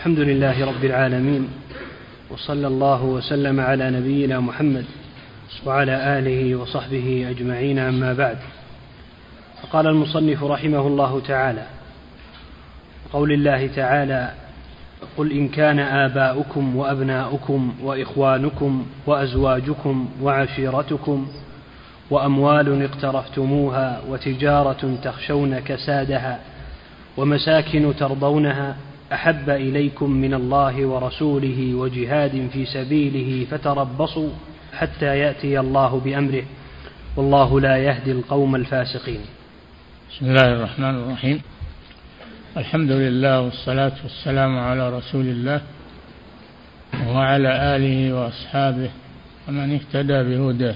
الحمد لله رب العالمين وصلى الله وسلم على نبينا محمد وعلى آله وصحبه أجمعين أما بعد. فقال المصنف رحمه الله تعالى قول الله تعالى قل إن كان آباؤكم وأبناؤكم وإخوانكم وأزواجكم وعشيرتكم وأموال اقترفتموها وتجارة تخشون كسادها ومساكن ترضونها أحب إليكم من الله ورسوله وجهاد في سبيله فتربصوا حتى يأتي الله بأمره. والله لا يهدي القوم الفاسقين. بسم الله الرحمن الرحيم. الحمد لله والصلاة والسلام على رسول الله وعلى آله وأصحابه ومن اهتدى بهداه.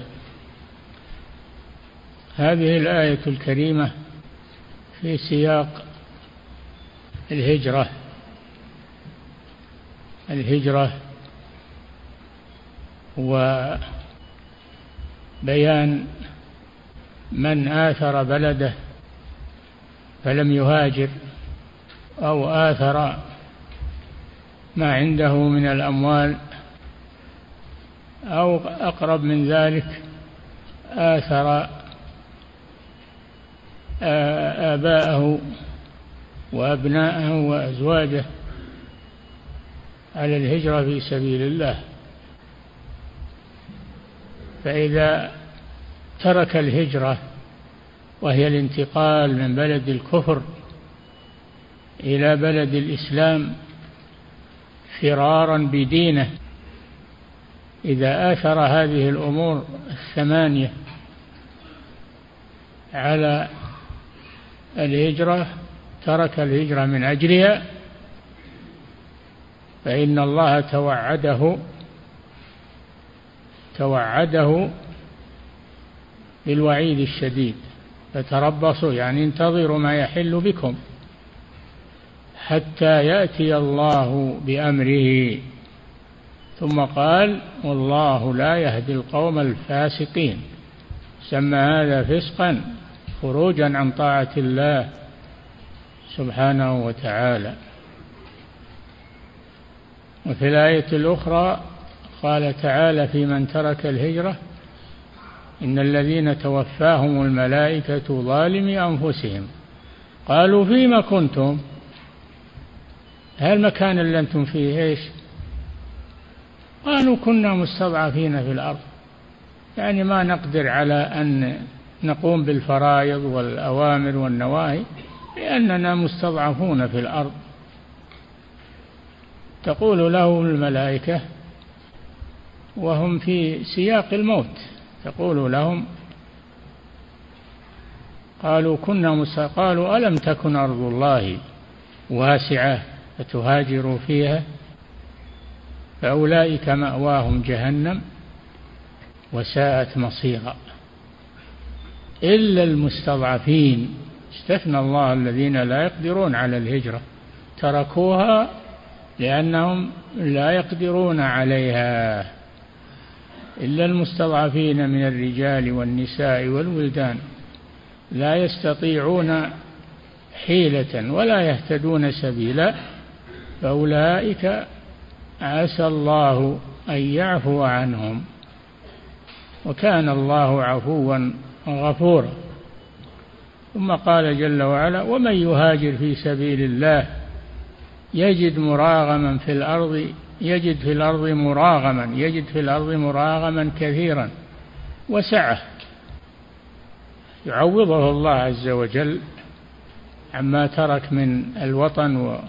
هذه الآية الكريمة في سياق الهجرة. الهجرة وبيان من آثر بلده فلم يهاجر أو آثر ما عنده من الأموال أو أقرب من ذلك آثر آباءه وأبناءه وأزواجه على الهجرة في سبيل الله. فإذا ترك الهجرة وهي الانتقال من بلد الكفر إلى بلد الإسلام فرارا بدينه إذا آثر هذه الأمور الثمانية على الهجرة ترك الهجرة من أجلها فإن الله توعده توعده بالوعيد الشديد. فتربصوا يعني انتظروا ما يحل بكم حتى يأتي الله بأمره. ثم قال والله لا يهدي القوم الفاسقين. سمى هذا فسقا خروجا عن طاعة الله سبحانه وتعالى. وفي الآية الأخرى قال تعالى في من ترك الهجرة إن الذين توفاهم الملائكة ظالمي أنفسهم. قالوا فيما كنتم؟ هالمكان اللي أنتم فيه إيش؟ قالوا كنا مستضعفين في الأرض. يعني ما نقدر على أن نقوم بالفرائض والأوامر والنواهي لأننا مستضعفون في الأرض. تقول لهم الملائكة وهم في سياق الموت تقول لهم قالوا كنا مسا قالوا ألم تكن أرض الله واسعة فتهاجروا فيها؟ فأولئك مأواهم جهنم وساءت مصيرا. إلا المستضعفين استثنى الله الذين لا يقدرون على الهجرة تركوها لأنهم لا يقدرون عليها إلا المستضعفين من الرجال والنساء والولدان. لا يستطيعون حيلة ولا يهتدون سبيلا. فأولئك عسى الله أن يعفو عنهم. وكان الله عفوا غفورا. ثم قال جل وعلا ومن يهاجر في سبيل الله يجد مراغما في الأرض يجد في الأرض مراغما يجد في الأرض مراغما كثيرا وسعة. يعوضه الله عز وجل عما ترك من الوطن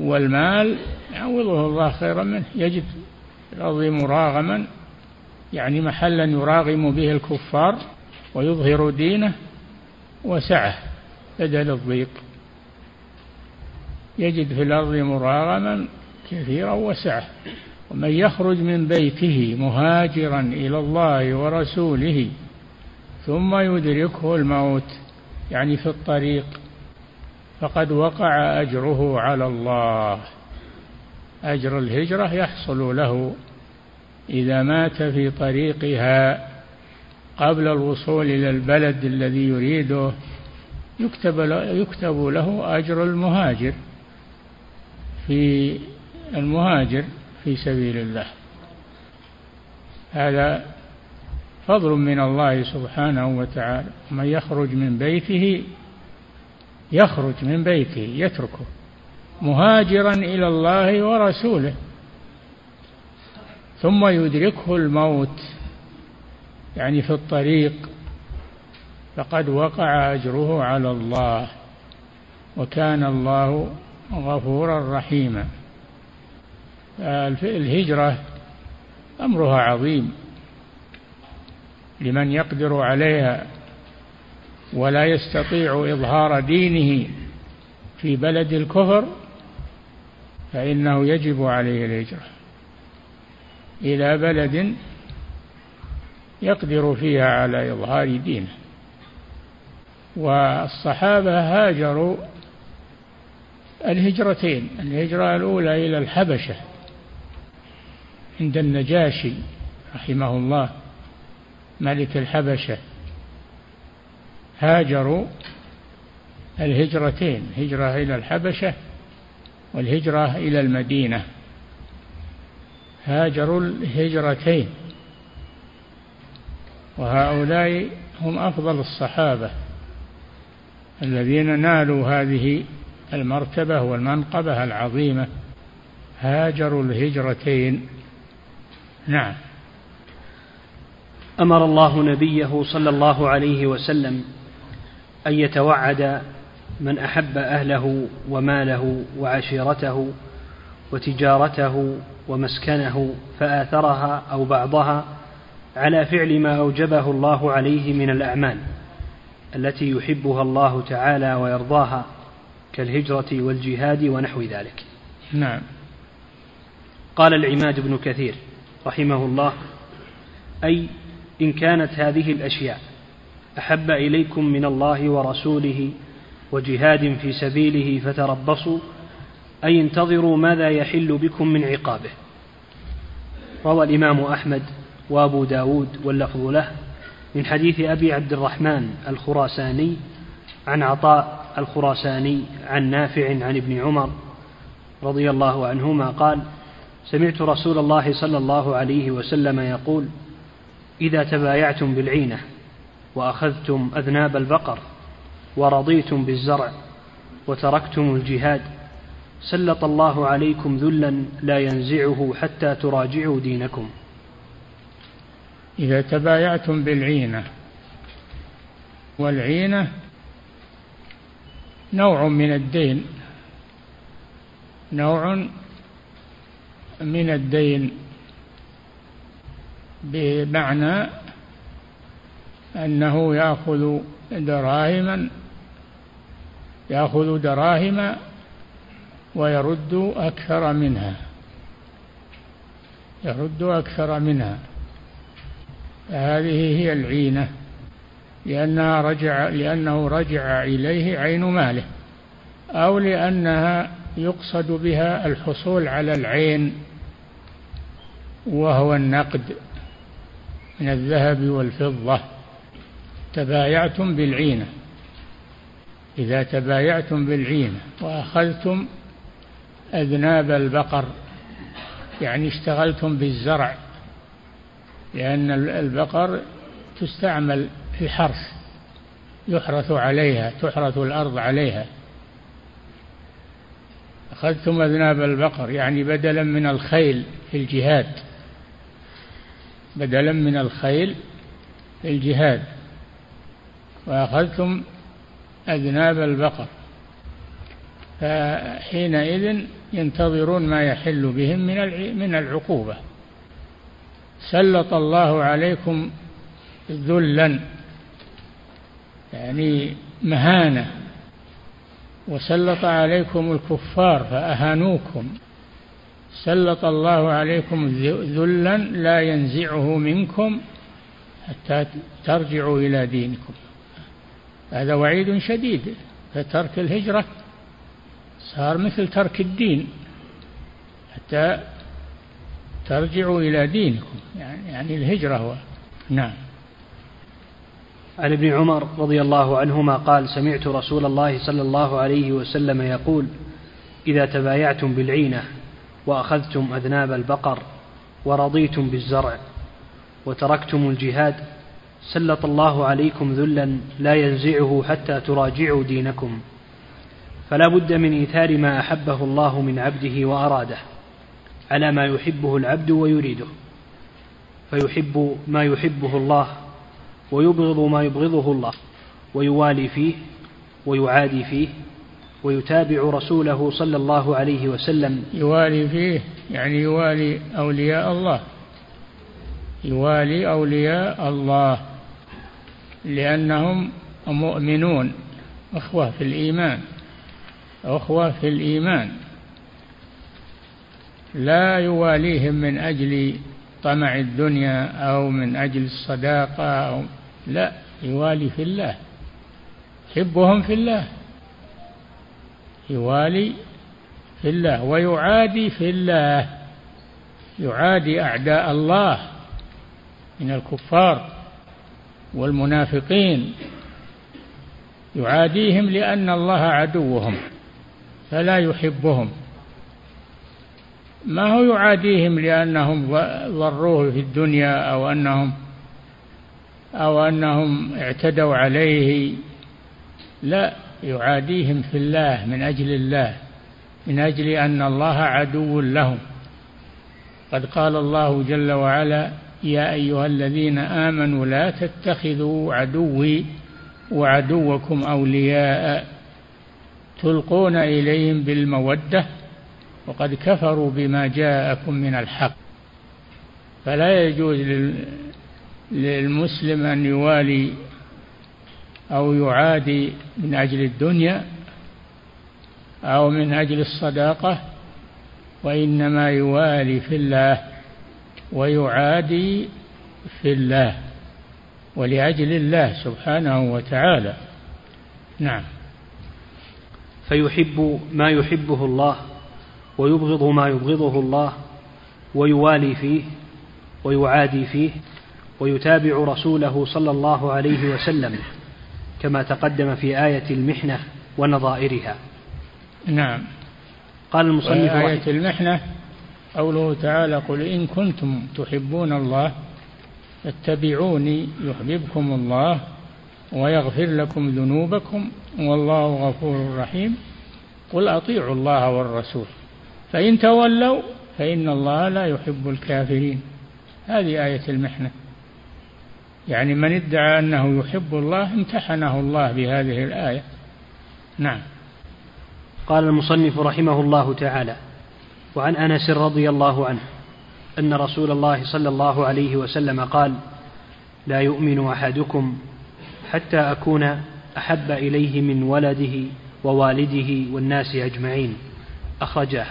والمال يعوضه الله خيرا منه. يجد في الأرض مراغما يعني محلا يراغم به الكفار ويظهر دينه وسعة. بدل الضيق. يجد في الأرض مراغما كثيرا وسعة ومن يخرج من بيته مهاجرا إلى الله ورسوله ثم يدركه الموت يعني في الطريق فقد وقع أجره على الله. أجر الهجرة يحصل له إذا مات في طريقها قبل الوصول إلى البلد الذي يريده يكتب له, يكتب له أجر المهاجر. في المهاجر في سبيل الله. هذا فضل من الله سبحانه وتعالى. من يخرج من بيته يخرج من بيته يتركه مهاجرا إلى الله ورسوله ثم يدركه الموت يعني في الطريق. فقد وقع أجره على الله وكان الله غفورا رحيما. الهجرة أمرها عظيم. لمن يقدر عليها ولا يستطيع إظهار دينه في بلد الكفر فإنه يجب عليه الهجرة. إلى بلد يقدر فيها على إظهار دينه. والصحابة هاجروا الهجرتين الهجرة الأولى إلى الحبشة عند النجاشي رحمه الله ملك الحبشة. هاجروا الهجرتين هجرة إلى الحبشة والهجرة إلى المدينة. هاجروا الهجرتين. وهؤلاء هم أفضل الصحابة الذين نالوا هذه المرتبة والمنقبة العظيمة. هاجروا الهجرتين. نعم. أمر الله نبيه صلى الله عليه وسلم أن يتوعد من أحب أهله وماله وعشيرته وتجارته ومسكنه فآثرها أو بعضها على فعل ما أوجبه الله عليه من الأعمال التي يحبها الله تعالى ويرضاها. كالهجرة والجهاد ونحو ذلك. نعم. قال العماد بن كثير رحمه الله أي إن كانت هذه الأشياء أحب إليكم من الله ورسوله وجهاد في سبيله فتربصوا أي انتظروا ماذا يحل بكم من عقابه. روى الإمام أحمد وأبو داود واللفظ له من حديث أبي عبد الرحمن الخراساني عن عطاء الخراساني عن نافع عن ابن عمر رضي الله عنهما قال سمعت رسول الله صلى الله عليه وسلم يقول إذا تبايعتم بالعينة وأخذتم أذناب البقر ورضيتم بالزرع وتركتم الجهاد سلط الله عليكم ذلا لا ينزعه حتى تراجعوا دينكم. إذا تبايعتم بالعينة والعينة نوع من الدين. نوع من الدين بمعنى أنه يأخذ دراهما يأخذ دراهم ويرد أكثر منها. يرد أكثر منها. هذه هي العينة. لأنها رجع لأنه رجع إليه عين ماله أو لأنها يقصد بها الحصول على العين وهو النقد من الذهب والفضة. تبايعتم بالعينة. إذا تبايعتم بالعينة وأخذتم أذناب البقر يعني اشتغلتم بالزرع لأن البقر تستعمل في الحرث يحرث عليها تحرث الأرض عليها. أخذتم أذناب البقر يعني بدلا من الخيل في الجهاد. بدلا من الخيل في الجهاد. وأخذتم أذناب البقر. فحينئذ ينتظرون ما يحل بهم من من العقوبة. سلط الله عليكم ذلا. يعني مهانة. وسلط عليكم الكفار فأهانوكم. سلط الله عليكم ذلا لا ينزعه منكم حتى ترجعوا إلى دينكم. هذا وعيد شديد فترك الهجرة. صار مثل ترك الدين حتى ترجعوا إلى دينكم. يعني, يعني الهجرة هو. نعم. عن ابن عمر رضي الله عنهما قال سمعت رسول الله صلى الله عليه وسلم يقول إذا تبايعتم بالعينة وأخذتم أذناب البقر ورضيتم بالزرع وتركتم الجهاد سلط الله عليكم ذلا لا ينزعه حتى تراجعوا دينكم فلا بد من إيثار ما أحبه الله من عبده وأراده على ما يحبه العبد ويريده فيحب ما يحبه الله ويبغض ما يبغضه الله ويوالي فيه ويعادي فيه ويتابع رسوله صلى الله عليه وسلم. يوالي فيه يعني يوالي أولياء الله. يوالي أولياء الله لأنهم مؤمنون. أخوة في الإيمان أخوة في الإيمان. لا يواليهم من أجل طمع الدنيا أو من أجل الصداقة أو لا يوالي في الله يحبهم في الله يوالي في الله ويعادي في الله يعادي أعداء الله من الكفار والمنافقين يعاديهم لأن الله عدوهم فلا يحبهم. ما هو يعاديهم لأنهم ضروه في الدنيا أو أنهم أو أنهم اعتدوا عليه لا يعاديهم في الله من أجل الله من أجل أن الله عدو لهم. قد قال الله جل وعلا يا أيها الذين آمنوا لا تتخذوا عدوي وعدوكم أولياء تلقون إليهم بالمودة وقد كفروا بما جاءكم من الحق. فلا يجوز للمسلم أن يوالي أو يعادي من أجل الدنيا أو من أجل الصداقة وإنما يوالي في الله ويعادي في الله ولأجل الله سبحانه وتعالى. نعم. فيحب ما يحبه الله ويبغض ما يبغضه الله ويوالي فيه ويعادي فيه ويتابع رسوله صلى الله عليه وسلم كما تقدم في آية المحنة ونظائرها. نعم. قال المصنف آية المحنة قوله تعالى قل إن كنتم تحبون الله فاتبعوني يحببكم الله ويغفر لكم ذنوبكم والله غفور رحيم. قل أطيعوا الله والرسول فإن تولوا فإن الله لا يحب الكافرين. هذه آية المحنة. يعني من ادعى أنه يحب الله امتحنه الله بهذه الآية. نعم. قال المصنف رحمه الله تعالى وعن أنس رضي الله عنه أن رسول الله صلى الله عليه وسلم قال لا يؤمن أحدكم حتى أكون أحب إليه من ولده ووالده والناس أجمعين. أخرجاه.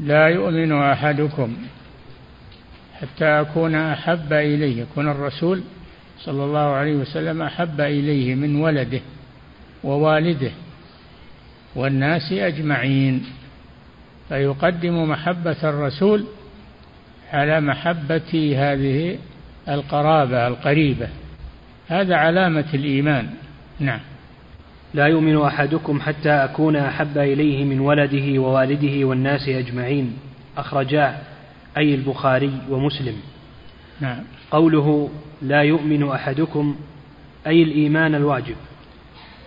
لا يؤمن أحدكم حتى أكون أحب إليه يكون الرسول صلى الله عليه وسلم أحب إليه من ولده ووالده والناس أجمعين. فيقدم محبة الرسول على محبة هذه القرابة القريبة. هذا علامة الإيمان. نعم. لا يؤمن أحدكم حتى أكون أحب إليه من ولده ووالده والناس أجمعين. أخرجاه أي البخاري ومسلم. نعم. قوله لا يؤمن أحدكم أي الإيمان الواجب.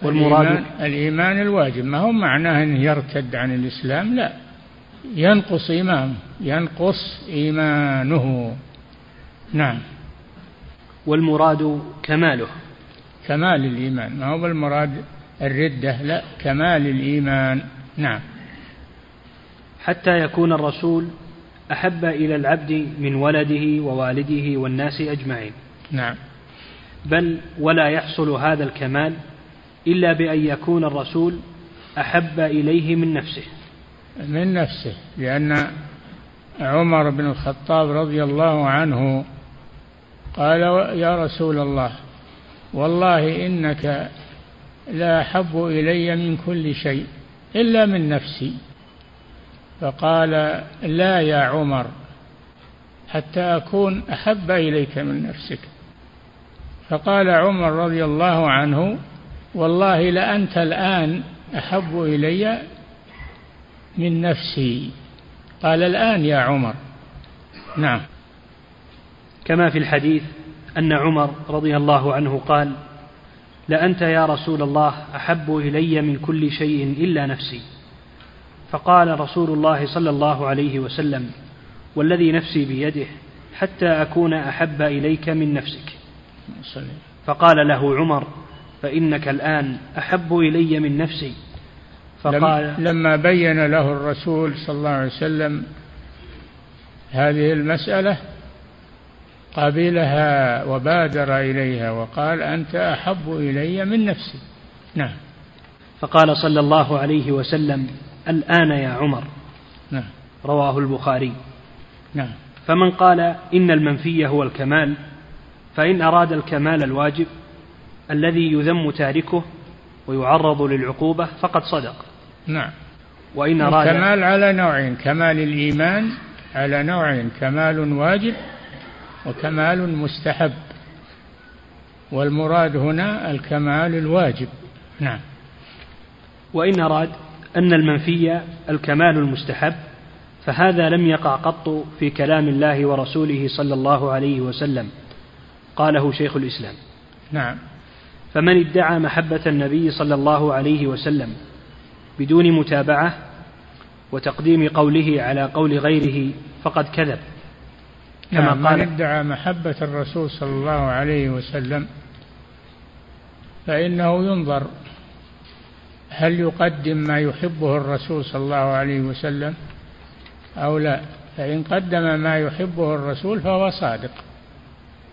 والمراد الإيمان, الإيمان الواجب. ما هو معناه أنه يرتد عن الإسلام؟ لا. ينقص إيمانه. ينقص إيمانه. نعم. والمراد كماله. كمال الإيمان. ما هو المراد الردة؟ لا. كمال الإيمان. نعم. حتى يكون الرسول أحب إلى العبد من ولده ووالده والناس أجمعين. نعم. بل ولا يحصل هذا الكمال إلا بأن يكون الرسول أحب إليه من نفسه. من نفسه لأن عمر بن الخطاب رضي الله عنه قال يا رسول الله والله إنك لا أحب إلي من كل شيء إلا من نفسي. فقال لا يا عمر حتى أكون أحب إليك من نفسك. فقال عمر رضي الله عنه والله لأنت الآن أحب إلي من نفسي. قال الآن يا عمر. نعم. كما في الحديث أن عمر رضي الله عنه قال لأنت يا رسول الله أحب إلي من كل شيء إلا نفسي. فقال رسول الله صلى الله عليه وسلم والذي نفسي بيده حتى أكون أحب إليك من نفسك. فقال له عمر فإنك الآن أحب إلي من نفسي. فقال لما بين له الرسول صلى الله عليه وسلم هذه المسألة قبلها وبادر إليها وقال أنت أحب إلي من نفسي. نعم. فقال صلى الله عليه وسلم الآن يا عمر. نعم. رواه البخاري. نعم. فمن قال إن المنفي هو الكمال فإن أراد الكمال الواجب الذي يذم تاركه ويعرض للعقوبة فقد صدق. نعم. وإن أراد الكمال على نوعين كمال الإيمان على نوعين كمال واجب وكمال مستحب. والمراد هنا الكمال الواجب. نعم. وإن أراد أن المنفي الكمال المستحب فهذا لم يقع قط في كلام الله ورسوله صلى الله عليه وسلم. قاله شيخ الإسلام. نعم. فمن ادعى محبة النبي صلى الله عليه وسلم بدون متابعة وتقديم قوله على قول غيره فقد كذب. كما نعم قال من ادعى محبة الرسول صلى الله عليه وسلم فإنه ينظر هل يقدم ما يحبه الرسول صلى الله عليه وسلم أو لا؟ فإن قدم ما يحبه الرسول فهو صادق.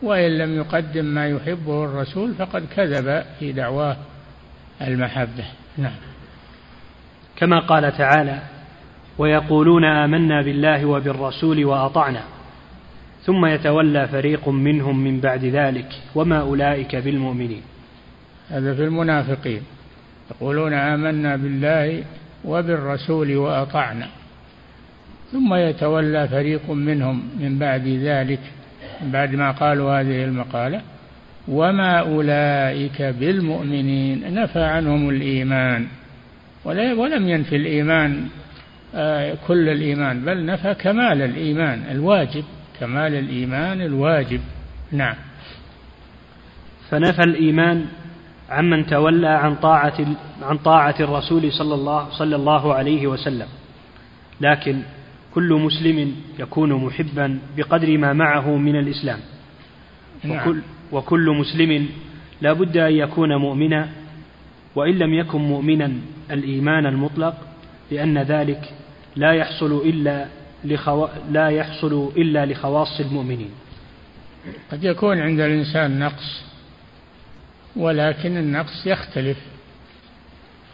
وإن لم يقدم ما يحبه الرسول فقد كذب في دعواه المحبة. نعم. كما قال تعالى ويقولون آمنا بالله وبالرسول وأطعنا. ثم يتولى فريق منهم من بعد ذلك وما أولئك بالمؤمنين. هذا في المنافقين. يقولون آمنا بالله وبالرسول وأطعنا. ثم يتولى فريق منهم من بعد ذلك من بعد ما قالوا هذه المقالة وما أولئك بالمؤمنين نفى عنهم الإيمان. ولم ينفي الإيمان آه، كل الإيمان بل نفى كمال الإيمان الواجب كمال الإيمان الواجب. نعم. فنفى الإيمان عمن تولى عن طاعة عن طاعة الرسول صلى الله صلى الله عليه وسلم. لكن كل مسلم يكون محبا بقدر ما معه من الإسلام. نعم. وكل, وكل مسلم لا بد أن يكون مؤمنا وإن لم يكن مؤمنا الإيمان المطلق لأن ذلك لا يحصل إلا لخو... لا يحصل إلا لخواص المؤمنين. قد يكون عند الإنسان نقص ولكن النقص يختلف.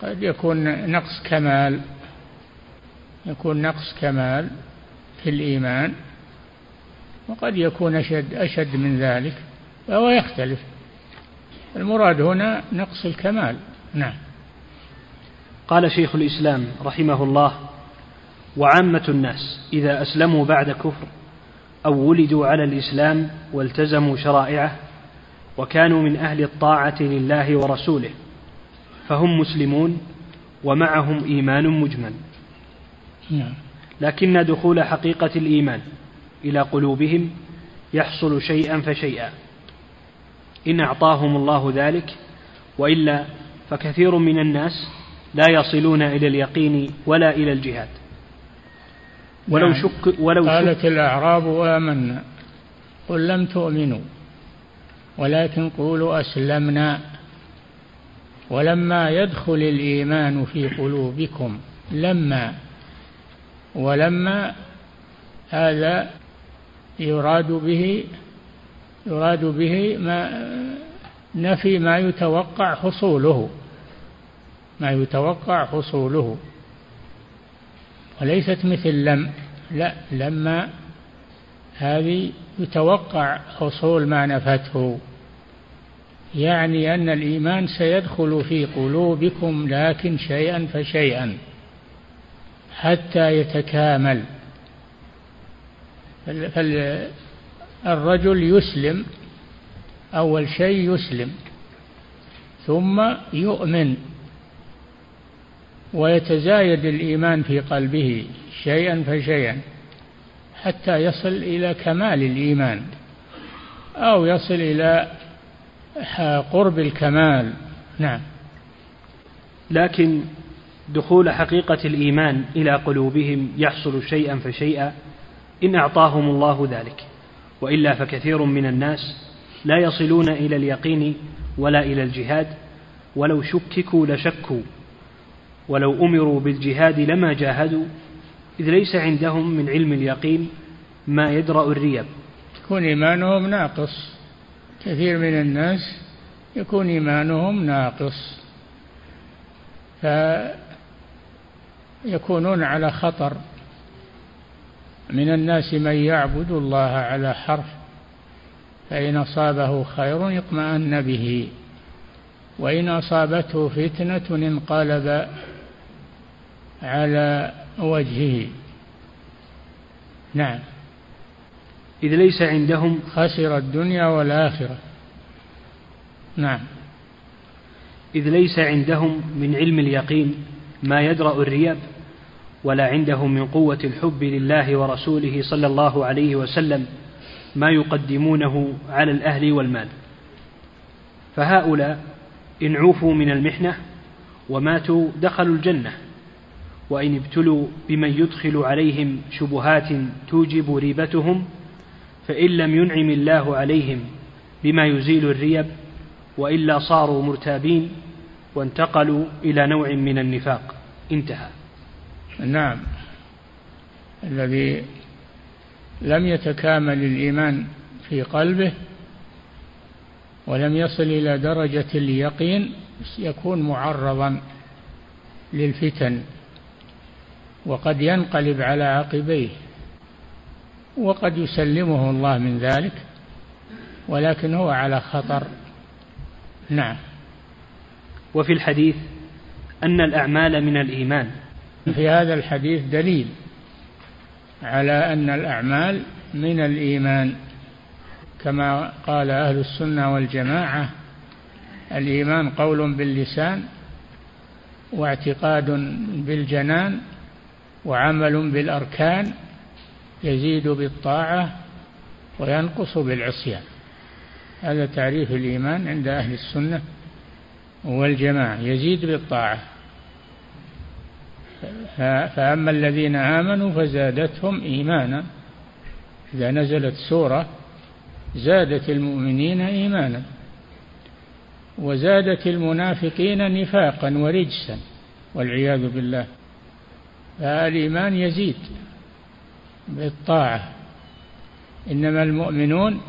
قد يكون نقص كمال يكون نقص كمال في الإيمان وقد يكون أشد أشد من ذلك فهو يختلف. المراد هنا نقص الكمال. نعم. قال شيخ الإسلام رحمه الله وعامة الناس إذا أسلموا بعد كفر أو ولدوا على الإسلام والتزموا شرائعه وكانوا من أهل الطاعة لله ورسوله فهم مسلمون ومعهم إيمان مجمل نعم. لكن دخول حقيقة الإيمان إلى قلوبهم يحصل شيئا فشيئا إن أعطاهم الله ذلك وإلا فكثير من الناس لا يصلون إلى اليقين ولا إلى الجهاد ولو نعم. شك ولو قالت شك الأعراب آمنا قل لم تؤمنوا ولكن قولوا أسلمنا. ولما يدخل الإيمان في قلوبكم لما ولما هذا يراد به يراد به ما نفي ما يتوقع حصوله ما يتوقع حصوله. وليست مثل لم لا لما هذه يتوقع حصول ما نفته. يعني أن الإيمان سيدخل في قلوبكم لكن شيئا فشيئا حتى يتكامل. فالرجل يسلم أول شيء يسلم ثم يؤمن ويتزايد الإيمان في قلبه شيئا فشيئا حتى يصل إلى كمال الإيمان أو يصل إلى قرب الكمال. نعم. لكن دخول حقيقة الإيمان إلى قلوبهم يحصل شيئا فشيئا إن أعطاهم الله ذلك. وإلا فكثير من الناس لا يصلون إلى اليقين ولا إلى الجهاد. ولو شككوا لشكوا. ولو أمروا بالجهاد لما جاهدوا. إذ ليس عندهم من علم اليقين ما يدرأ الريب. يكون إيمانهم ناقص. كثير من الناس يكون إيمانهم ناقص فيكونون على خطر. من الناس من يعبد الله على حرف فإن أصابه خير اطمأن به وإن أصابته فتنة انقلب على وجهه. نعم. إذ ليس عندهم خسر الدنيا والآخرة. نعم. إذ ليس عندهم من علم اليقين ما يدرأ الرياب ولا عندهم من قوة الحب لله ورسوله صلى الله عليه وسلم ما يقدمونه على الأهل والمال. فهؤلاء إن عوفوا من المحنة وماتوا دخلوا الجنة وإن ابتلوا بمن يدخل عليهم شبهات توجب ريبتهم فإن لم ينعم الله عليهم بما يزيل الريب وإلا صاروا مرتابين وانتقلوا إلى نوع من النفاق. انتهى. نعم. الذي لم يتكامل الإيمان في قلبه ولم يصل إلى درجة اليقين يكون معرضا للفتن وقد ينقلب على عقبيه. وقد يسلمه الله من ذلك ولكن هو على خطر. نعم. وفي الحديث أن الأعمال من الإيمان. في هذا الحديث دليل على أن الأعمال من الإيمان. كما قال أهل السنة والجماعة الإيمان قول باللسان واعتقاد بالجنان وعمل بالأركان يزيد بالطاعة وينقص بالعصيان. هذا تعريف الإيمان عند أهل السنة والجماعة يزيد بالطاعة. فأما الذين آمنوا فزادتهم إيمانا. إذا نزلت سورة زادت المؤمنين إيمانا وزادت المنافقين نفاقا ورجسا والعياذ بالله. فالإيمان يزيد. بالطاعة. إنما المؤمنون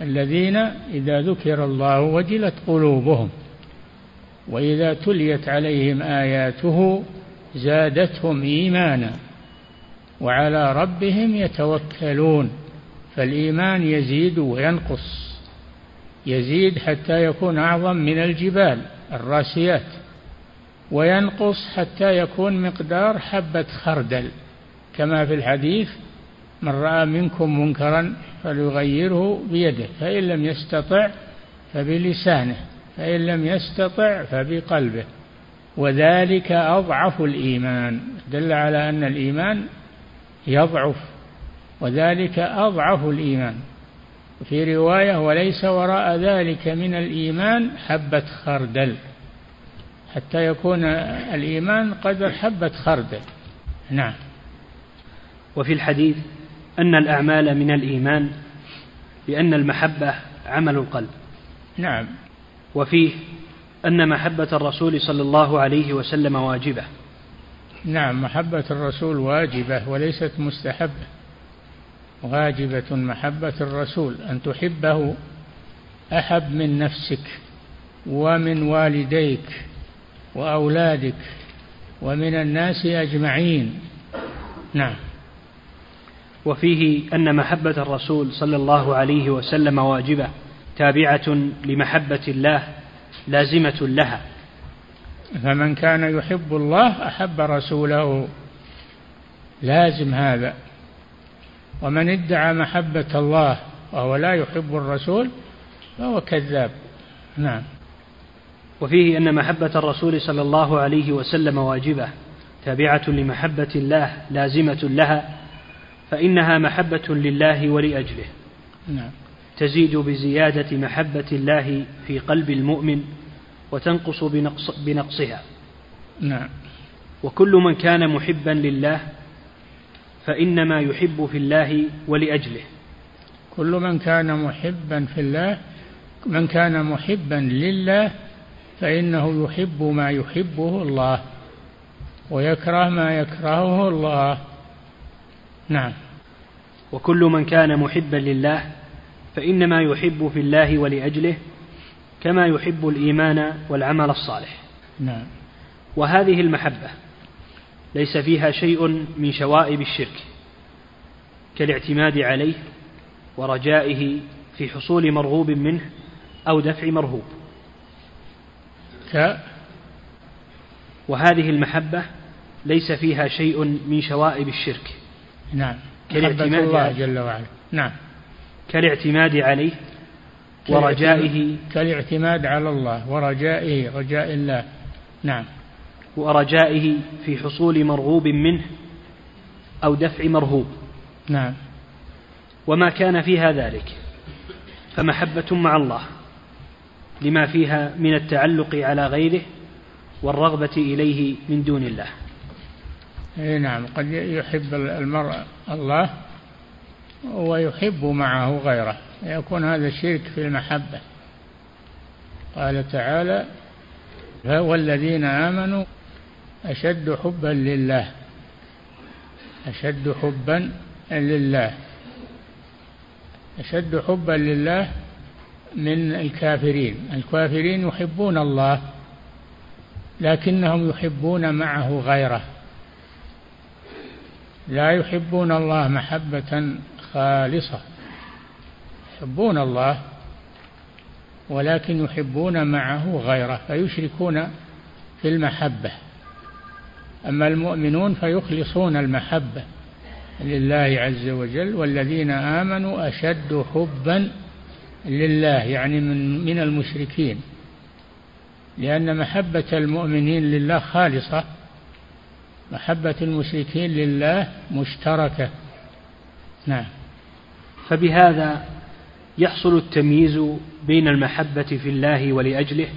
الذين إذا ذكر الله وجلت قلوبهم وإذا تليت عليهم آياته زادتهم إيمانا وعلى ربهم يتوكلون فالإيمان يزيد وينقص يزيد حتى يكون أعظم من الجبال الراسيات وينقص حتى يكون مقدار حبة خردل. كما في الحديث من رأى منكم منكرا فليغيره بيده فإن لم يستطع فبلسانه فإن لم يستطع فبقلبه. وذلك أضعف الإيمان دل على أن الإيمان يضعف وذلك أضعف الإيمان. في رواية وليس وراء ذلك من الإيمان حبة خردل. حتى يكون الإيمان قدر حبة خردل. نعم. وفي الحديث أن الأعمال من الإيمان لأن المحبة عمل القلب. نعم. وفيه أن محبة الرسول صلى الله عليه وسلم واجبة. نعم محبة الرسول واجبة وليست مستحبة. واجبة محبة الرسول أن تحبه أحب من نفسك ومن والديك وأولادك ومن الناس أجمعين. نعم. وفيه أن محبة الرسول صلى الله عليه وسلم واجبة تابعة لمحبة الله لازمة لها. فمن كان يحب الله أحب رسوله. لازم هذا. ومن ادعى محبة الله وهو لا يحب الرسول فهو كذاب. نعم. وفيه أن محبة الرسول صلى الله عليه وسلم واجبة تابعة لمحبة الله لازمة لها. فإنها محبة لله ولأجله. نعم. تزيد بزيادة محبة الله في قلب المؤمن وتنقص بنقص بنقصها. نعم. وكل من كان محبا لله فإنما يحب في الله ولأجله. كل من كان محبا في الله من كان محبا لله فإنه يحب ما يحبه الله ويكره ما يكرهه الله. نعم. وكل من كان محبا لله فإنما يحب في الله ولأجله كما يحب الإيمان والعمل الصالح. نعم. وهذه المحبة ليس فيها شيء من شوائب الشرك كالاعتماد عليه ورجائه في حصول مرغوب منه أو دفع مرهوب. ك وهذه المحبة ليس فيها شيء من شوائب الشرك نعم. كالاعتماد الله. جل وعلا. نعم. كالاعتماد عليه ورجائه. كالاعتماد على الله ورجائه رجاء الله. نعم. ورجائه في حصول مرغوب منه أو دفع مرهوب. نعم. وما كان فيها ذلك فمحبة مع الله لما فيها من التعلق على غيره والرغبة إليه من دون الله. اي نعم قد يحب المرء الله ويحب معه غيره يكون هذا الشرك في المحبة. قال تعالى والذين آمنوا أشد حبا لله أشد حبا لله أشد حبا لله من الكافرين الكافرين يحبون الله لكنهم يحبون معه غيره. لا يحبون الله محبة خالصة. يحبون الله ولكن يحبون معه غيره فيشركون في المحبة. أما المؤمنون فيخلصون المحبة لله عز وجل والذين آمنوا أشد حبا لله يعني من من المشركين. لأن محبة المؤمنين لله خالصة محبة المشركين لله مشتركة. نعم. فبهذا يحصل التمييز بين المحبة في الله ولأجله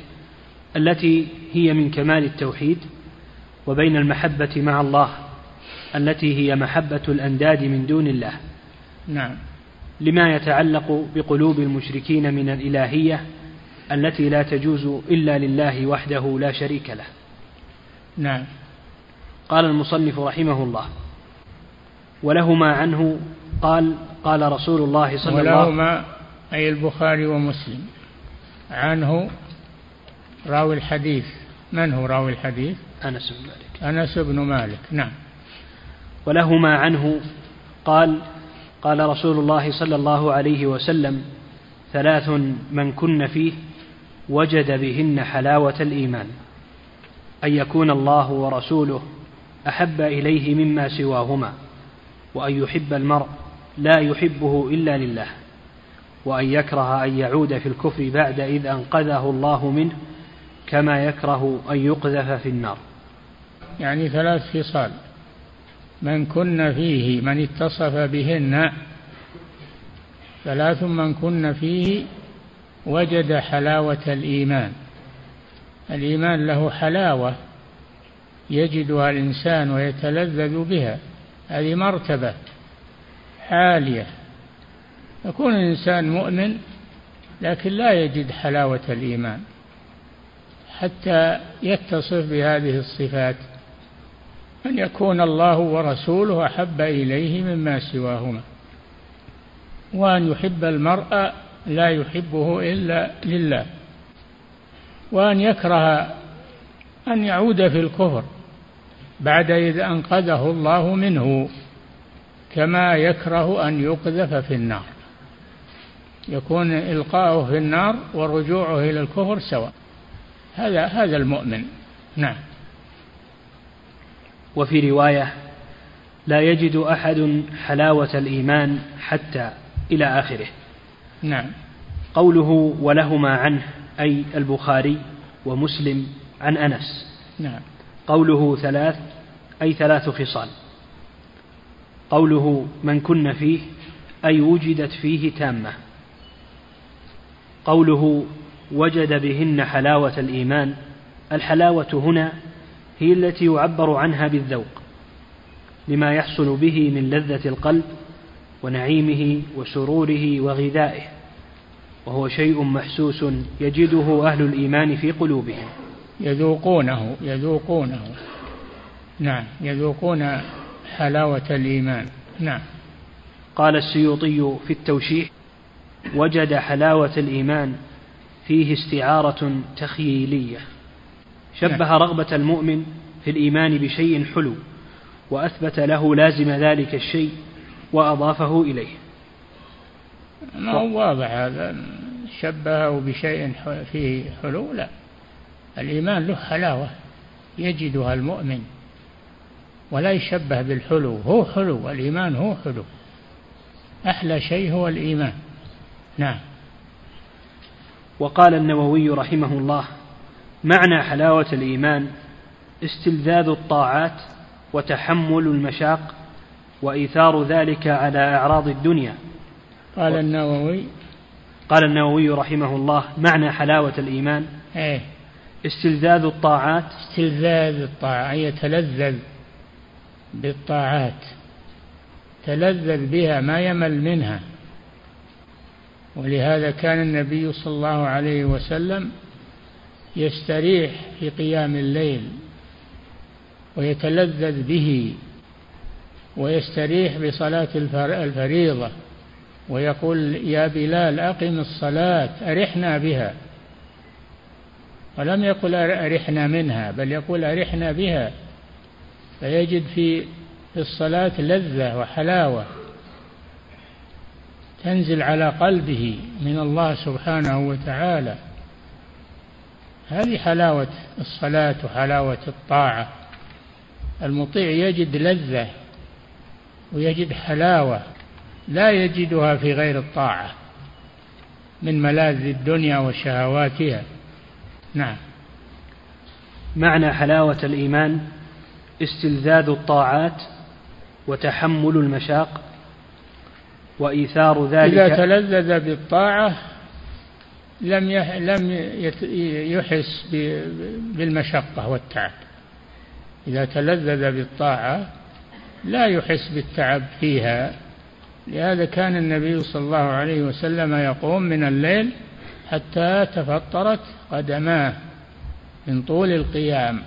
التي هي من كمال التوحيد وبين المحبة مع الله التي هي محبة الأنداد من دون الله. نعم. لما يتعلق بقلوب المشركين من الإلهية التي لا تجوز إلا لله وحده لا شريك له. نعم. قال المصنف رحمه الله. ولهما عنه قال قال رسول الله صلى الله عليه وسلم ولهما أي البخاري ومسلم. عنه راوي الحديث. من هو راوي الحديث؟ أنس بن مالك. أنس بن مالك نعم. ولهما عنه قال قال رسول الله صلى الله عليه وسلم ثلاث من كن فيه وجد بهن حلاوة الإيمان أن يكون الله ورسوله أحب إليه مما سواهما وأن يحب المرء لا يحبه إلا لله وأن يكره أن يعود في الكفر بعد إذ أنقذه الله منه كما يكره أن يقذف في النار. يعني ثلاث خصال. من كن فيه من اتصف بهن ثلاث من كن فيه وجد حلاوة الإيمان. الإيمان له حلاوة يجدها الإنسان ويتلذذ بها هذه مرتبة عالية. يكون الإنسان مؤمن لكن لا يجد حلاوة الإيمان حتى يتصف بهذه الصفات. أن يكون الله ورسوله أحب إليه مما سواهما وأن يحب المرء لا يحبه إلا لله وأن يكره أن يعود في الكفر. بعد إذ أنقذه الله منه كما يكره أن يقذف في النار. يكون إلقاؤه في النار ورجوعه إلى الكفر سواء. هذا هذا المؤمن. نعم. وفي رواية لا يجد أحد حلاوة الإيمان حتى إلى آخره. نعم. قوله ولهما عنه أي البخاري ومسلم عن أنس. نعم. قوله ثلاث أي ثلاث خصال. قوله من كن فيه أي وجدت فيه تامة. قوله وجد بهن حلاوة الإيمان الحلاوة هنا هي التي يعبر عنها بالذوق لما يحصل به من لذة القلب ونعيمه وسروره وغذائه وهو شيء محسوس يجده أهل الإيمان في قلوبهم. يذوقونه يذوقونه. نعم يذوقون حلاوة الإيمان. نعم. قال السيوطي في التوشيح وجد حلاوة الإيمان فيه استعارة تخييلية. شبه نعم. رغبة المؤمن في الإيمان بشيء حلو وأثبت له لازم ذلك الشيء وأضافه إليه. ما هو واضح هذا؟ شبهه بشيء فيه حلو؟ لا. الإيمان له حلاوة يجدها المؤمن. ولا يشبه بالحلو. هو حلو الإيمان هو حلو. أحلى شيء هو الإيمان. نعم. وقال النووي رحمه الله معنى حلاوة الإيمان استلذاذ الطاعات وتحمل المشاق وإيثار ذلك على أعراض الدنيا. قال النووي قال النووي رحمه الله معنى حلاوة الإيمان إيه. استلذاذ الطاعات. استلذاذ الطاعة يتلذذ. بالطاعات تلذذ بها ما يمل منها. ولهذا كان النبي صلى الله عليه وسلم يستريح في قيام الليل ويتلذذ به ويستريح بصلاة الفريضة ويقول يا بلال أقم الصلاة أرحنا بها. ولم يقل أرحنا منها بل يقول أرحنا بها. فيجد في الصلاة لذة وحلاوة تنزل على قلبه من الله سبحانه وتعالى. هذه حلاوة الصلاة وحلاوة الطاعة. المطيع يجد لذة ويجد حلاوة لا يجدها في غير الطاعة من ملاذ الدنيا وشهواتها. نعم. معنى حلاوة الإيمان استلذاذ الطاعات وتحمل المشاق وإيثار ذلك إذا تلذذ بالطاعة لم لم يحس بالمشقة والتعب. إذا تلذذ بالطاعة لا يحس بالتعب فيها. لهذا كان النبي صلى الله عليه وسلم يقوم من الليل حتى تفطرت قدماه من طول القيام.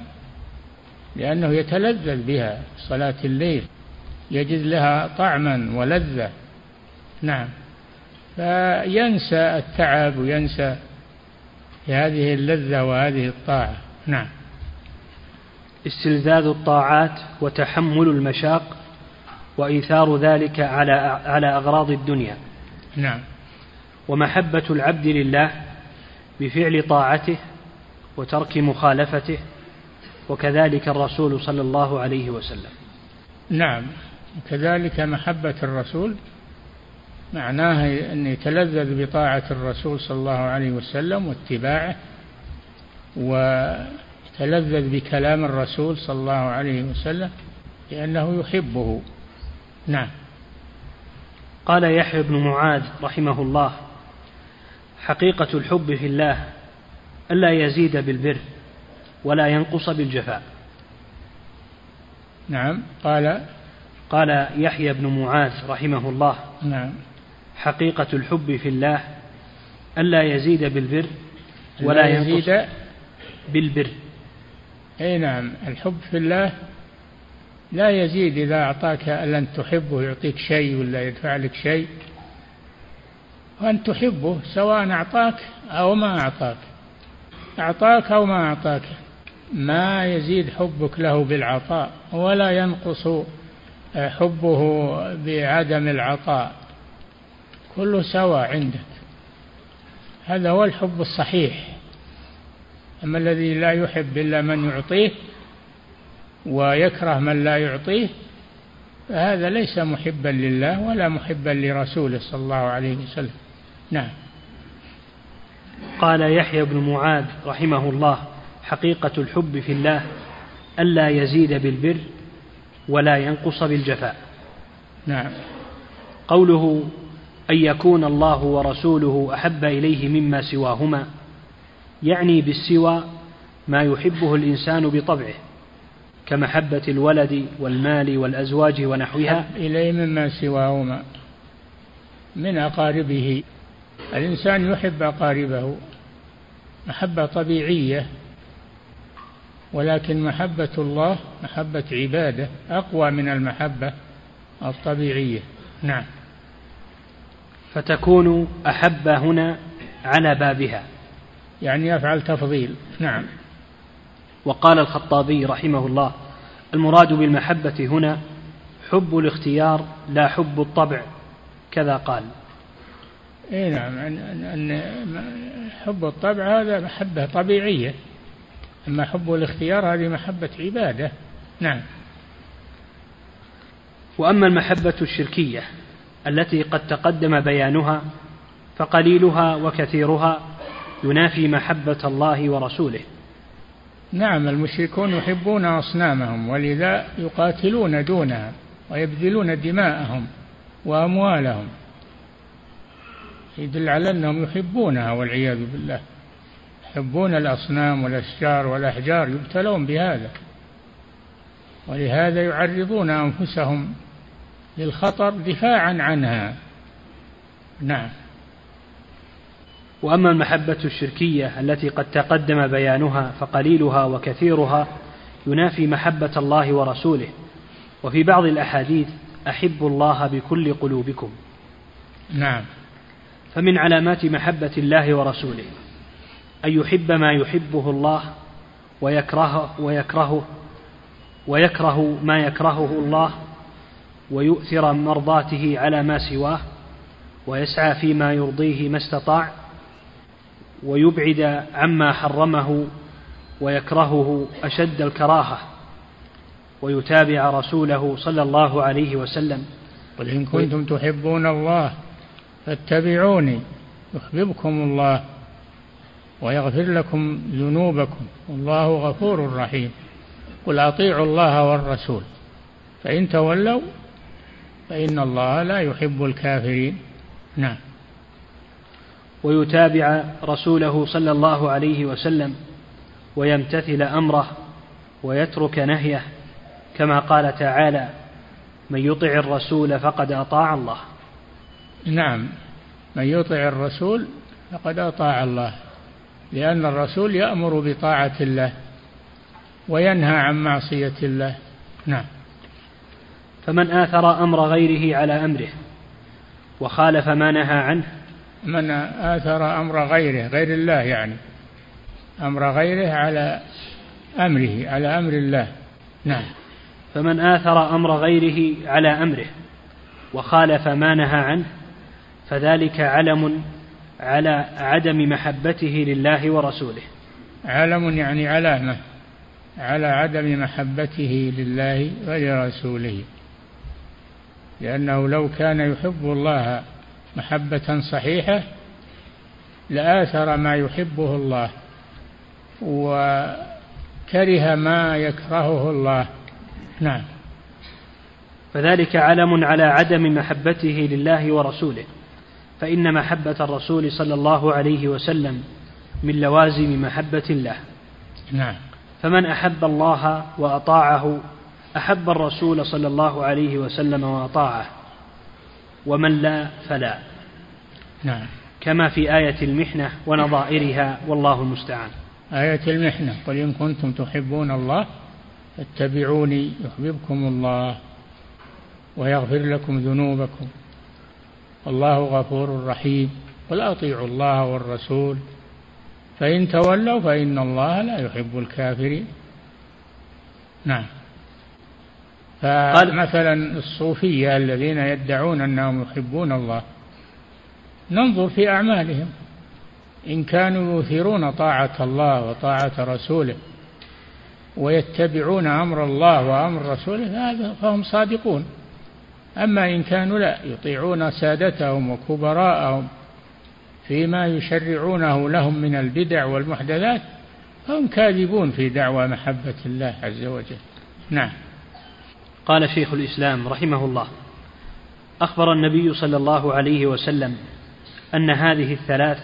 لأنه يتلذذ بها صلاة الليل يجد لها طعما ولذة. نعم. فينسى التعب وينسى هذه اللذة وهذه الطاعة. نعم. استلذاذ الطاعات وتحمل المشاق وإيثار ذلك على على أغراض الدنيا. نعم. ومحبة العبد لله بفعل طاعته وترك مخالفته وكذلك الرسول صلى الله عليه وسلم. نعم وكذلك محبة الرسول معناها أن يتلذذ بطاعة الرسول صلى الله عليه وسلم واتباعه ويتلذذ بكلام الرسول صلى الله عليه وسلم لأنه يحبه. نعم. قال يحيى بن معاذ رحمه الله حقيقة الحب في الله ألا يزيد بالبر ولا ينقص بالجفاء. نعم. قال قال يحيى بن معاذ رحمه الله نعم. حقيقة الحب في الله ألا يزيد بالبر ولا يزيد بالبر. أي نعم. الحب في الله لا يزيد إذا أعطاك أن تحبه يعطيك شيء ولا يدفع لك شيء. وأن تحبه سواء أعطاك أو ما أعطاك أعطاك أو ما أعطاك. ما يزيد حبك له بالعطاء ولا ينقص حبه بعدم العطاء. كله سواء عندك. هذا هو الحب الصحيح. أما الذي لا يحب إلا من يعطيه ويكره من لا يعطيه فهذا ليس محبا لله ولا محبا لرسوله صلى الله عليه وسلم. نعم. قال يحيى بن معاذ رحمه الله حقيقة الحب في الله ألا يزيد بالبر ولا ينقص بالجفاء. نعم. قوله أن يكون الله ورسوله أحب إليه مما سواهما يعني بالسوى ما يحبه الإنسان بطبعه كمحبة الولد والمال والأزواج ونحوها. إليه مما سواهما من أقاربه. الإنسان يحب أقاربه محبة طبيعية. ولكن محبة الله محبة عباده أقوى من المحبة الطبيعية. نعم. فتكون أحب هنا على بابها. يعني يفعل تفضيل. نعم. وقال الخطابي رحمه الله المراد بالمحبة هنا حب الاختيار لا حب الطبع كذا قال. اي نعم أن حب الطبع هذا محبة طبيعية. أما حب الاختيار هذه محبة عبادة. نعم. وأما المحبة الشركية التي قد تقدم بيانها فقليلها وكثيرها ينافي محبة الله ورسوله. نعم المشركون يحبون أصنامهم ولذا يقاتلون دونها ويبذلون دماءهم وأموالهم. يدل على أنهم يحبونها والعياذ بالله. يحبون الأصنام والأشجار والأحجار يبتلون بهذا. ولهذا يعرضون أنفسهم للخطر دفاعا عنها. نعم. وأما المحبة الشركية التي قد تقدم بيانها فقليلها وكثيرها ينافي محبة الله ورسوله. وفي بعض الأحاديث أحبوا الله بكل قلوبكم. نعم. فمن علامات محبة الله ورسوله. أن يحب ما يحبه الله ويكرهه ويكرهه ويكره ما يكرهه الله ويؤثر مرضاته على ما سواه ويسعى فيما يرضيه ما استطاع ويبعد عما حرمه ويكرهه أشد الكراهة ويتابع رسوله صلى الله عليه وسلم. قل إن كنتم تحبون الله فاتبعوني يحببكم الله ويغفر لكم ذنوبكم والله غفور رحيم. قل أطيعوا الله والرسول. فإن تولوا فإن الله لا يحب الكافرين. نعم. ويتابع رسوله صلى الله عليه وسلم ويمتثل أمره ويترك نهيه. كما قال تعالى من يطع الرسول فقد أطاع الله. نعم. من يطع الرسول فقد أطاع الله. لأن الرسول يأمر بطاعة الله وينهى عن معصية الله. نعم. فمن آثر أمر غيره على أمره وخالف ما نهى عنه من آثر أمر غيره غير الله يعني أمر غيره على أمره على أمر الله. نعم. فمن آثر أمر غيره على أمره وخالف ما نهى عنه فذلك علم على عدم محبته لله ورسوله. علم يعني علامة على عدم محبته لله ولرسوله. لأنه لو كان يحب الله محبة صحيحة لآثر ما يحبه الله وكره ما يكرهه الله. نعم. فذلك علم على عدم محبته لله ورسوله. فإن محبة الرسول صلى الله عليه وسلم من لوازم محبة الله نعم. فمن أحب الله وأطاعه أحب الرسول صلى الله عليه وسلم وأطاعه ومن لا فلا. نعم. كما في آية المحنة ونظائرها والله المستعان. آية المحنة قل إن كنتم تحبون الله فاتبعوني يحببكم الله ويغفر لكم ذنوبكم. والله غفور رحيم. قل أطيعوا الله والرسول. فإن تولوا فإن الله لا يحب الكافرين. نعم. فمثلا الصوفية الذين يدعون أنهم يحبون الله. ننظر في أعمالهم. إن كانوا يؤثرون طاعة الله وطاعة رسوله ويتبعون أمر الله وأمر رسوله فهم صادقون. أما إن كانوا لا يطيعون سادتهم وكبراءهم فيما يشرعونه لهم من البدع والمحدثات فهم كاذبون في دعوى محبة الله عز وجل. نعم. قال شيخ الإسلام رحمه الله أخبر النبي صلى الله عليه وسلم أن هذه الثلاث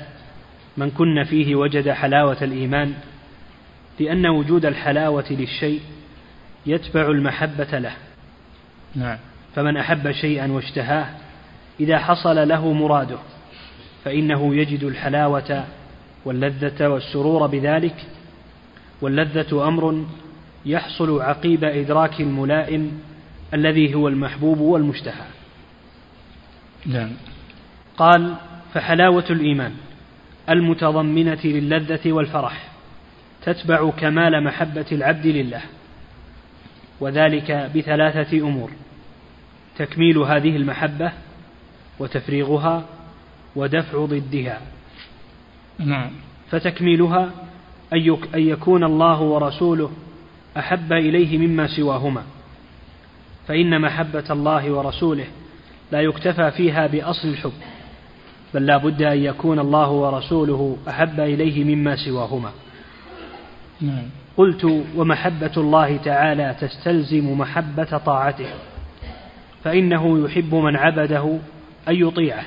من كن فيه وجد حلاوة الإيمان لأن وجود الحلاوة للشيء يتبع المحبة له. نعم. فمن أحب شيئا واشتهاه إذا حصل له مراده فإنه يجد الحلاوة واللذة والسرور بذلك واللذة أمر يحصل عقيب إدراك الملائم الذي هو المحبوب والمشتهى. نعم. قال فحلاوة الإيمان المتضمنة للذة والفرح تتبع كمال محبة العبد لله وذلك بثلاثة أمور. تكميل هذه المحبة وتفريغها ودفع ضدها. نعم. فتكميلها أن يكون الله ورسوله أحب إليه مما سواهما. فإن محبة الله ورسوله لا يكتفى فيها بأصل الحب بل لا بد أن يكون الله ورسوله أحب إليه مما سواهما. نعم. قلت ومحبة الله تعالى تستلزم محبة طاعته. فإنه يحب من عبده أن يطيعه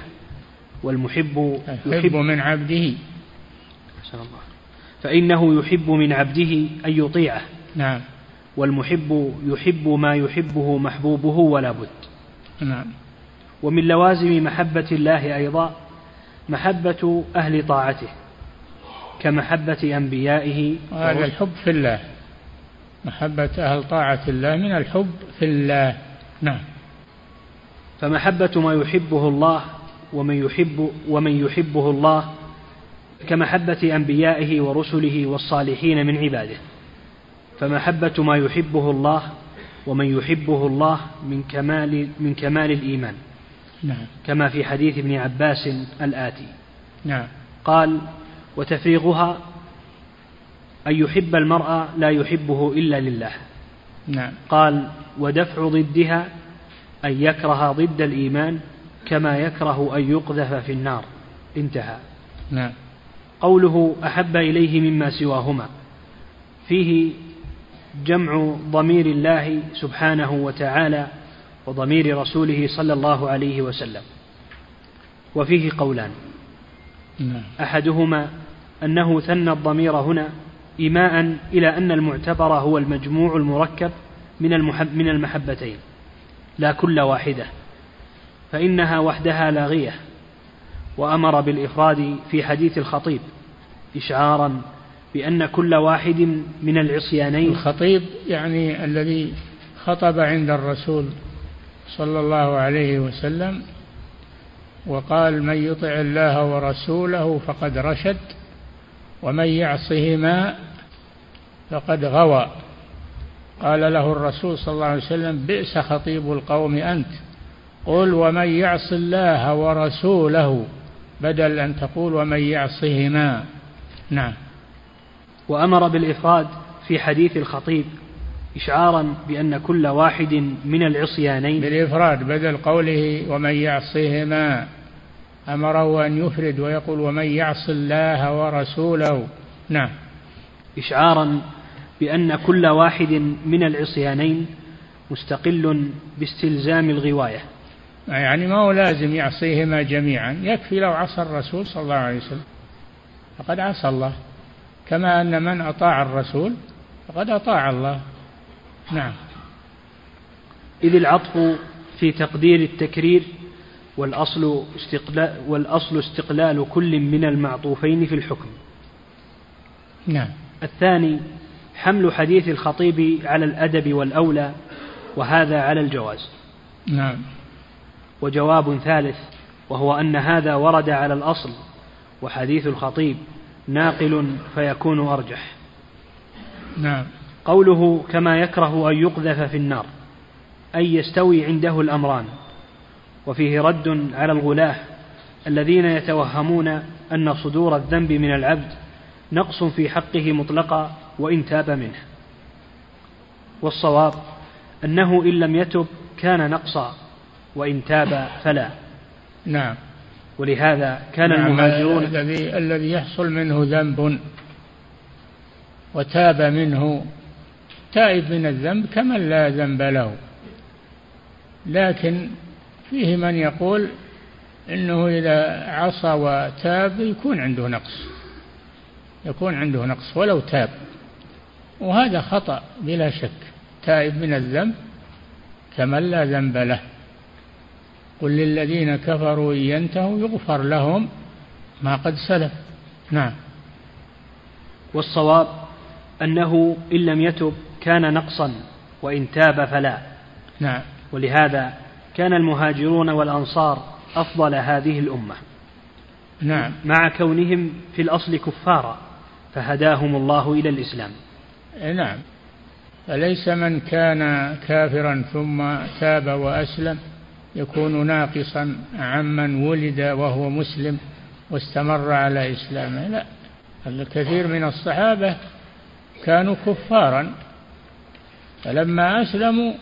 والمحب يحب من عبده. فإنه يحب من عبده أن يطيعه نعم. والمحب يحب ما يحبه محبوبه ولا بد. نعم. ومن لوازم محبة الله أيضا محبة أهل طاعته كمحبة أنبيائه وهذا الحب في الله. محبة أهل طاعة الله من الحب في الله. نعم. فمحبة ما يحبه الله ومن يحب ومن يحبه الله كمحبة أنبيائه ورسله والصالحين من عباده. فمحبة ما يحبه الله ومن يحبه الله من كمال من كمال الإيمان. نعم. كما في حديث ابن عباس الآتي. نعم. قال وتفريغها أن يحب المرء لا يحبه إلا لله. نعم. قال ودفع ضدها أن يكره ضد الإيمان كما يكره أن يقذف في النار. انتهى. نعم. قوله أحب إليه مما سواهما. فيه جمع ضمير الله سبحانه وتعالى وضمير رسوله صلى الله عليه وسلم. وفيه قولان. نعم. أحدهما أنه ثنى الضمير هنا إيماء إلى أن المعتبر هو المجموع المركب من من المحبتين. لا كل واحدة فإنها وحدها لاغية وأمر بالإفراد في حديث الخطيب إشعارا بأن كل واحد من العصيانين الخطيب يعني الذي خطب عند الرسول صلى الله عليه وسلم وقال من يطع الله ورسوله فقد رشد ومن يعصهما فقد غوى. قال له الرسول صلى الله عليه وسلم بئس خطيب القوم أنت. قل ومن يعص الله ورسوله بدل أن تقول ومن يعصهما. نعم. وأمر بالإفراد في حديث الخطيب إشعارا بأن كل واحد من العصيانين بالإفراد بدل قوله ومن يعصهما. أمره أن يفرد ويقول ومن يعص الله ورسوله. نعم. إشعارا بأن كل واحد من العصيانين مستقل باستلزام الغواية. يعني ما هو لازم يعصيهما جميعا. يكفي لو عصى الرسول صلى الله عليه وسلم. فقد عصى الله. كما أن من أطاع الرسول فقد أطاع الله. نعم. إذ العطف في تقدير التكرير والأصل استقلال, والأصل استقلال كل من المعطوفين في الحكم. نعم. الثاني حمل حديث الخطيب على الأدب والأولى وهذا على الجواز. نعم. وجواب ثالث وهو أن هذا ورد على الأصل وحديث الخطيب ناقل فيكون أرجح. نعم. قوله كما يكره أن يقذف في النار أي يستوي عنده الأمران. وفيه رد على الغلاة الذين يتوهمون أن صدور الذنب من العبد نقص في حقه مطلقا وإن تاب منه. والصواب أنه إن لم يتب كان نقصا وإن تاب فلا. نعم. ولهذا كان نعم المهاجرون الذي الذي يحصل منه ذنب وتاب منه تائب من الذنب كمن لا ذنب له. لكن فيه من يقول إنه إذا عصى وتاب يكون عنده نقص. يكون عنده نقص ولو تاب. وهذا خطأ بلا شك تائب من الذنب كمن لا ذنب له. قل للذين كفروا إن ينتهوا يغفر لهم ما قد سلف. نعم. والصواب أنه إن لم يتب كان نقصا وإن تاب فلا. نعم. ولهذا كان المهاجرون والأنصار أفضل هذه الأمة. نعم. مع كونهم في الأصل كفارا فهداهم الله إلى الإسلام. نعم. فليس من كان كافرا ثم تاب وأسلم يكون ناقصا عمن ولد وهو مسلم واستمر على إسلامه. لا. الكثير من الصحابة كانوا كفارا. فلما أسلموا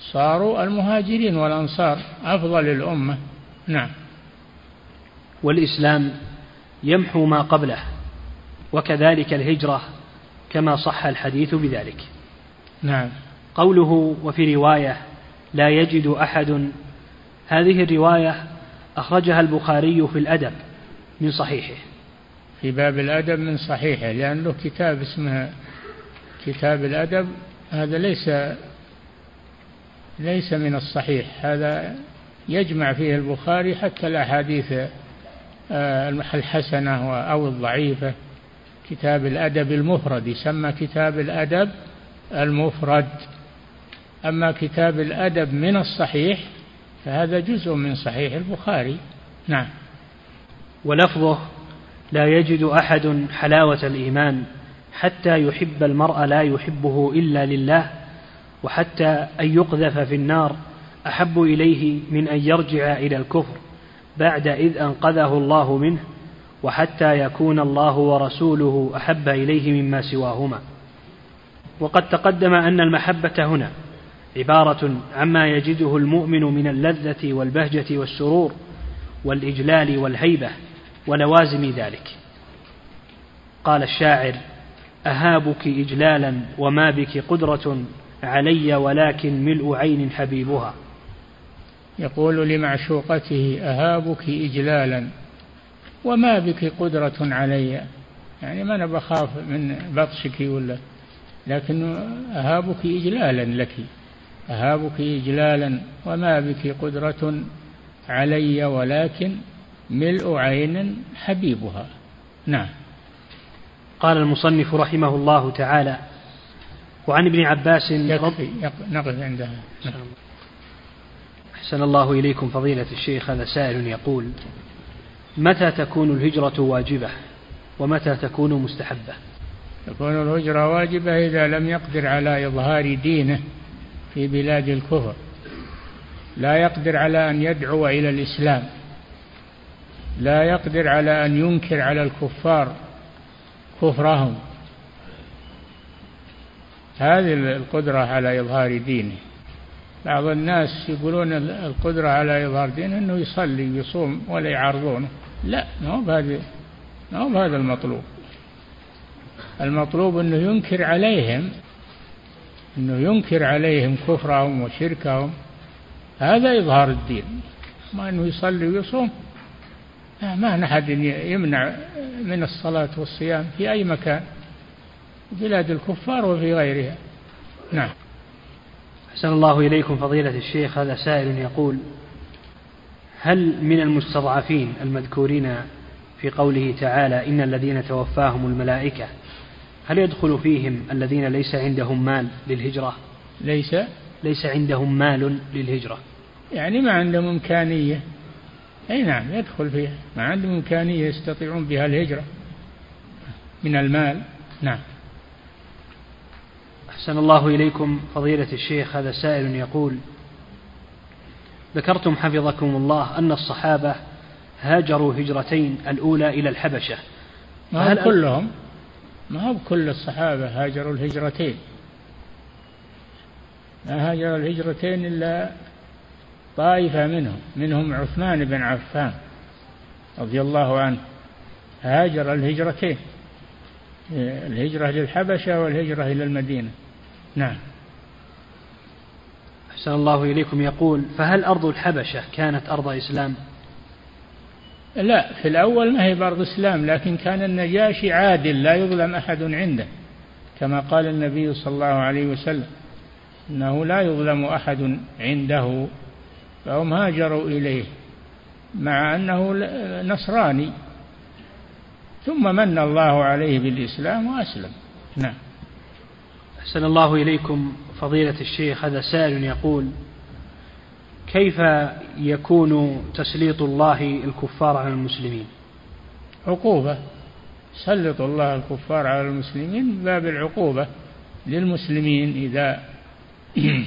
صاروا المهاجرين والأنصار أفضل الأمة نعم. والإسلام يمحو ما قبله وكذلك الهجرة كما صح الحديث بذلك. نعم. قوله وفي رواية لا يجد أحد هذه الرواية أخرجها البخاري في الأدب من صحيحه. في باب الأدب من صحيحه لأن له كتاب اسمه كتاب الأدب هذا ليس ليس من الصحيح. هذا يجمع فيه البخاري حتى الأحاديث آه، الحسنة أو الضعيفة. كتاب الأدب المفرد يسمى كتاب الأدب المفرد. أما كتاب الأدب من الصحيح فهذا جزء من صحيح البخاري. نعم. ولفظه لا يجد أحد حلاوة الإيمان حتى يحب المرء لا يحبه إلا لله وحتى أن يقذف في النار أحب إليه من أن يرجع إلى الكفر بعد إذ أنقذه الله منه وحتى يكون الله ورسوله أحب إليه مما سواهما. وقد تقدم أن المحبة هنا عبارة عما يجده المؤمن من اللذة والبهجة والسرور والإجلال والهيبة ولوازم ذلك. قال الشاعر أهابك إجلالا وما بك قدرة علي ولكن ملء عين حبيبها. يقول لمعشوقته أهابك إجلالا وما بك قدرة علي. يعني ما أنا بخاف من بطشك ولا لكن أهابك إجلالا لك. أهابك إجلالا وما بك قدرة علي ولكن ملء عين حبيبها. نعم. قال المصنف رحمه الله تعالى وعن ابن عباس يكفي نقف عندها. أحسن الله إليكم فضيلة الشيخ هذا سائل يقول متى تكون الهجرة واجبة ومتى تكون مستحبة؟ تكون الهجرة واجبة إذا لم يقدر على إظهار دينه في بلاد الكفر. لا يقدر على أن يدعو إلى الإسلام. لا يقدر على أن ينكر على الكفار كفرهم. هذه القدرة على إظهار دينه. بعض الناس يقولون القدرة على إظهار دينه أنه يصلي ويصوم ولا يعارضونه لا ما هو بهذا ما هو بهذا المطلوب. المطلوب أنه ينكر عليهم أنه ينكر عليهم كفرهم وشركهم. هذا إظهار الدين. ما أنه يصلي ويصوم. ما أحد يمنع من الصلاة والصيام في أي مكان بلاد الكفار وفي غيرها. نعم. أحسن الله إليكم فضيلة الشيخ هذا سائل يقول هل من المستضعفين المذكورين في قوله تعالى إن الذين توفاهم الملائكة هل يدخل فيهم الذين ليس عندهم مال للهجرة؟ ليس. ليس عندهم مال للهجرة. يعني ما عندهم إمكانية. أي نعم يدخل فيها. ما عندهم إمكانية يستطيعون بها الهجرة. من المال. نعم. أحسن الله إليكم فضيلة الشيخ هذا سائل يقول ذكرتم حفظكم الله أن الصحابة هاجروا هجرتين الأولى إلى الحبشة. ما هم كلهم؟ ما هو كل الصحابة هاجروا الهجرتين. ما هاجر الهجرتين إلا طائفة منهم منهم عثمان بن عفان رضي الله عنه. هاجر الهجرتين الهجرة للحبشة والهجرة إلى المدينة. نعم. أحسن الله إليكم يقول فهل أرض الحبشة كانت أرض إسلام؟ لا في الأول ما هي بأرض إسلام لكن كان النجاشي عادل لا يظلم أحد عنده كما قال النبي صلى الله عليه وسلم إنه لا يظلم أحد عنده. فهم هاجروا إليه مع أنه نصراني ثم من الله عليه بالإسلام وأسلم. نعم. أحسن الله إليكم. فضيلة الشيخ هذا سائل يقول كيف يكون تسليط الله الكفار على المسلمين؟ عقوبة. سلط الله الكفار على المسلمين باب العقوبة للمسلمين إذا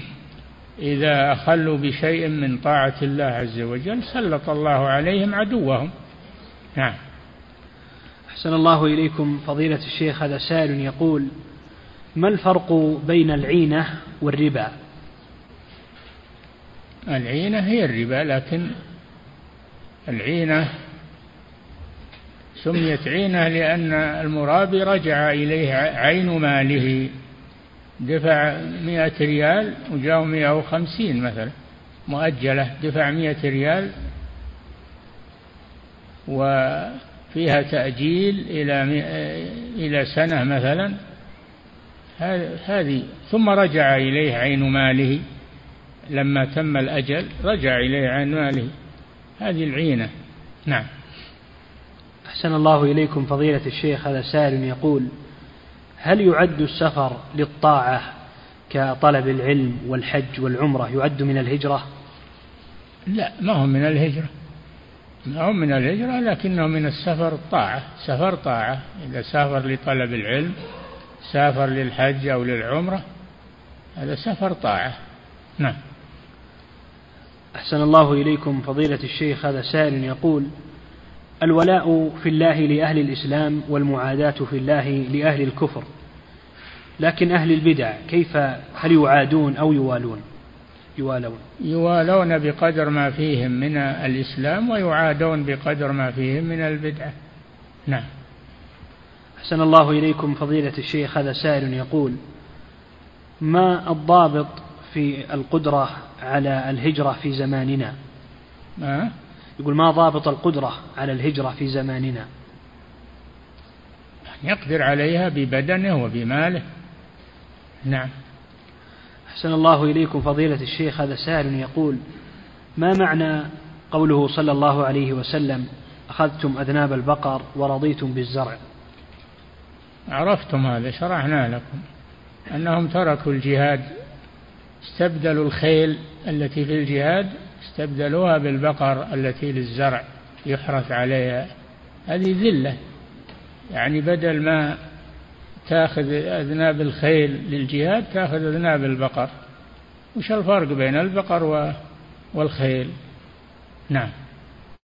إذا أخلوا بشيء من طاعة الله عز وجل سلط الله عليهم عدوهم. نعم. أحسن الله إليكم فضيلة الشيخ هذا سائل يقول ما الفرق بين العينة والربا؟ العينة هي الربا لكن العينة سميت عينة لأن المرابي رجع إليه عين ماله. دفع مئة ريال وجاء مئة وخمسين مثلا مؤجلة دفع مئة ريال وفيها تأجيل إلى إلى سنة مثلا. هذه ثم رجع إليه عين ماله. لما تم الأجل رجع إليه عين ماله. هذه العينة. نعم. أحسن الله إليكم فضيلة الشيخ. هذا سائل يقول هل يعد السفر للطاعة كطلب العلم والحج والعمرة يعد من الهجرة؟ لا ما هو من الهجرة. ما هو من الهجرة لكنه من السفر طاعة. سفر طاعة. إذا سافر لطلب العلم سافر للحج أو للعمرة هذا سفر طاعة. نعم. أحسن الله إليكم فضيلة الشيخ هذا سائل يقول الولاء في الله لأهل الإسلام والمعاداة في الله لأهل الكفر لكن أهل البدع كيف هل يعادون أو يوالون؟ يوالون. يوالون بقدر ما فيهم من الإسلام ويعادون بقدر ما فيهم من البدعة نعم. أحسن الله إليكم فضيلة الشيخ هذا سائل يقول ما الضابط في القدرة على الهجرة في زماننا؟ ما يقول ما ضابط القدرة على الهجرة في زماننا؟ يقدر عليها ببدنه وبماله. نعم. أحسن الله إليكم فضيلة الشيخ هذا سائل يقول ما معنى قوله صلى الله عليه وسلم أخذتم أذناب البقر ورضيتم بالزرع؟ عرفتم هذا شرحنا لكم. أنهم تركوا الجهاد استبدلوا الخيل التي في الجهاد استبدلوها بالبقر التي للزرع يحرث عليها. هذه ذلة. يعني بدل ما تأخذ أذناب الخيل للجهاد تأخذ أذناب البقر. وش الفرق بين البقر والخيل؟ نعم.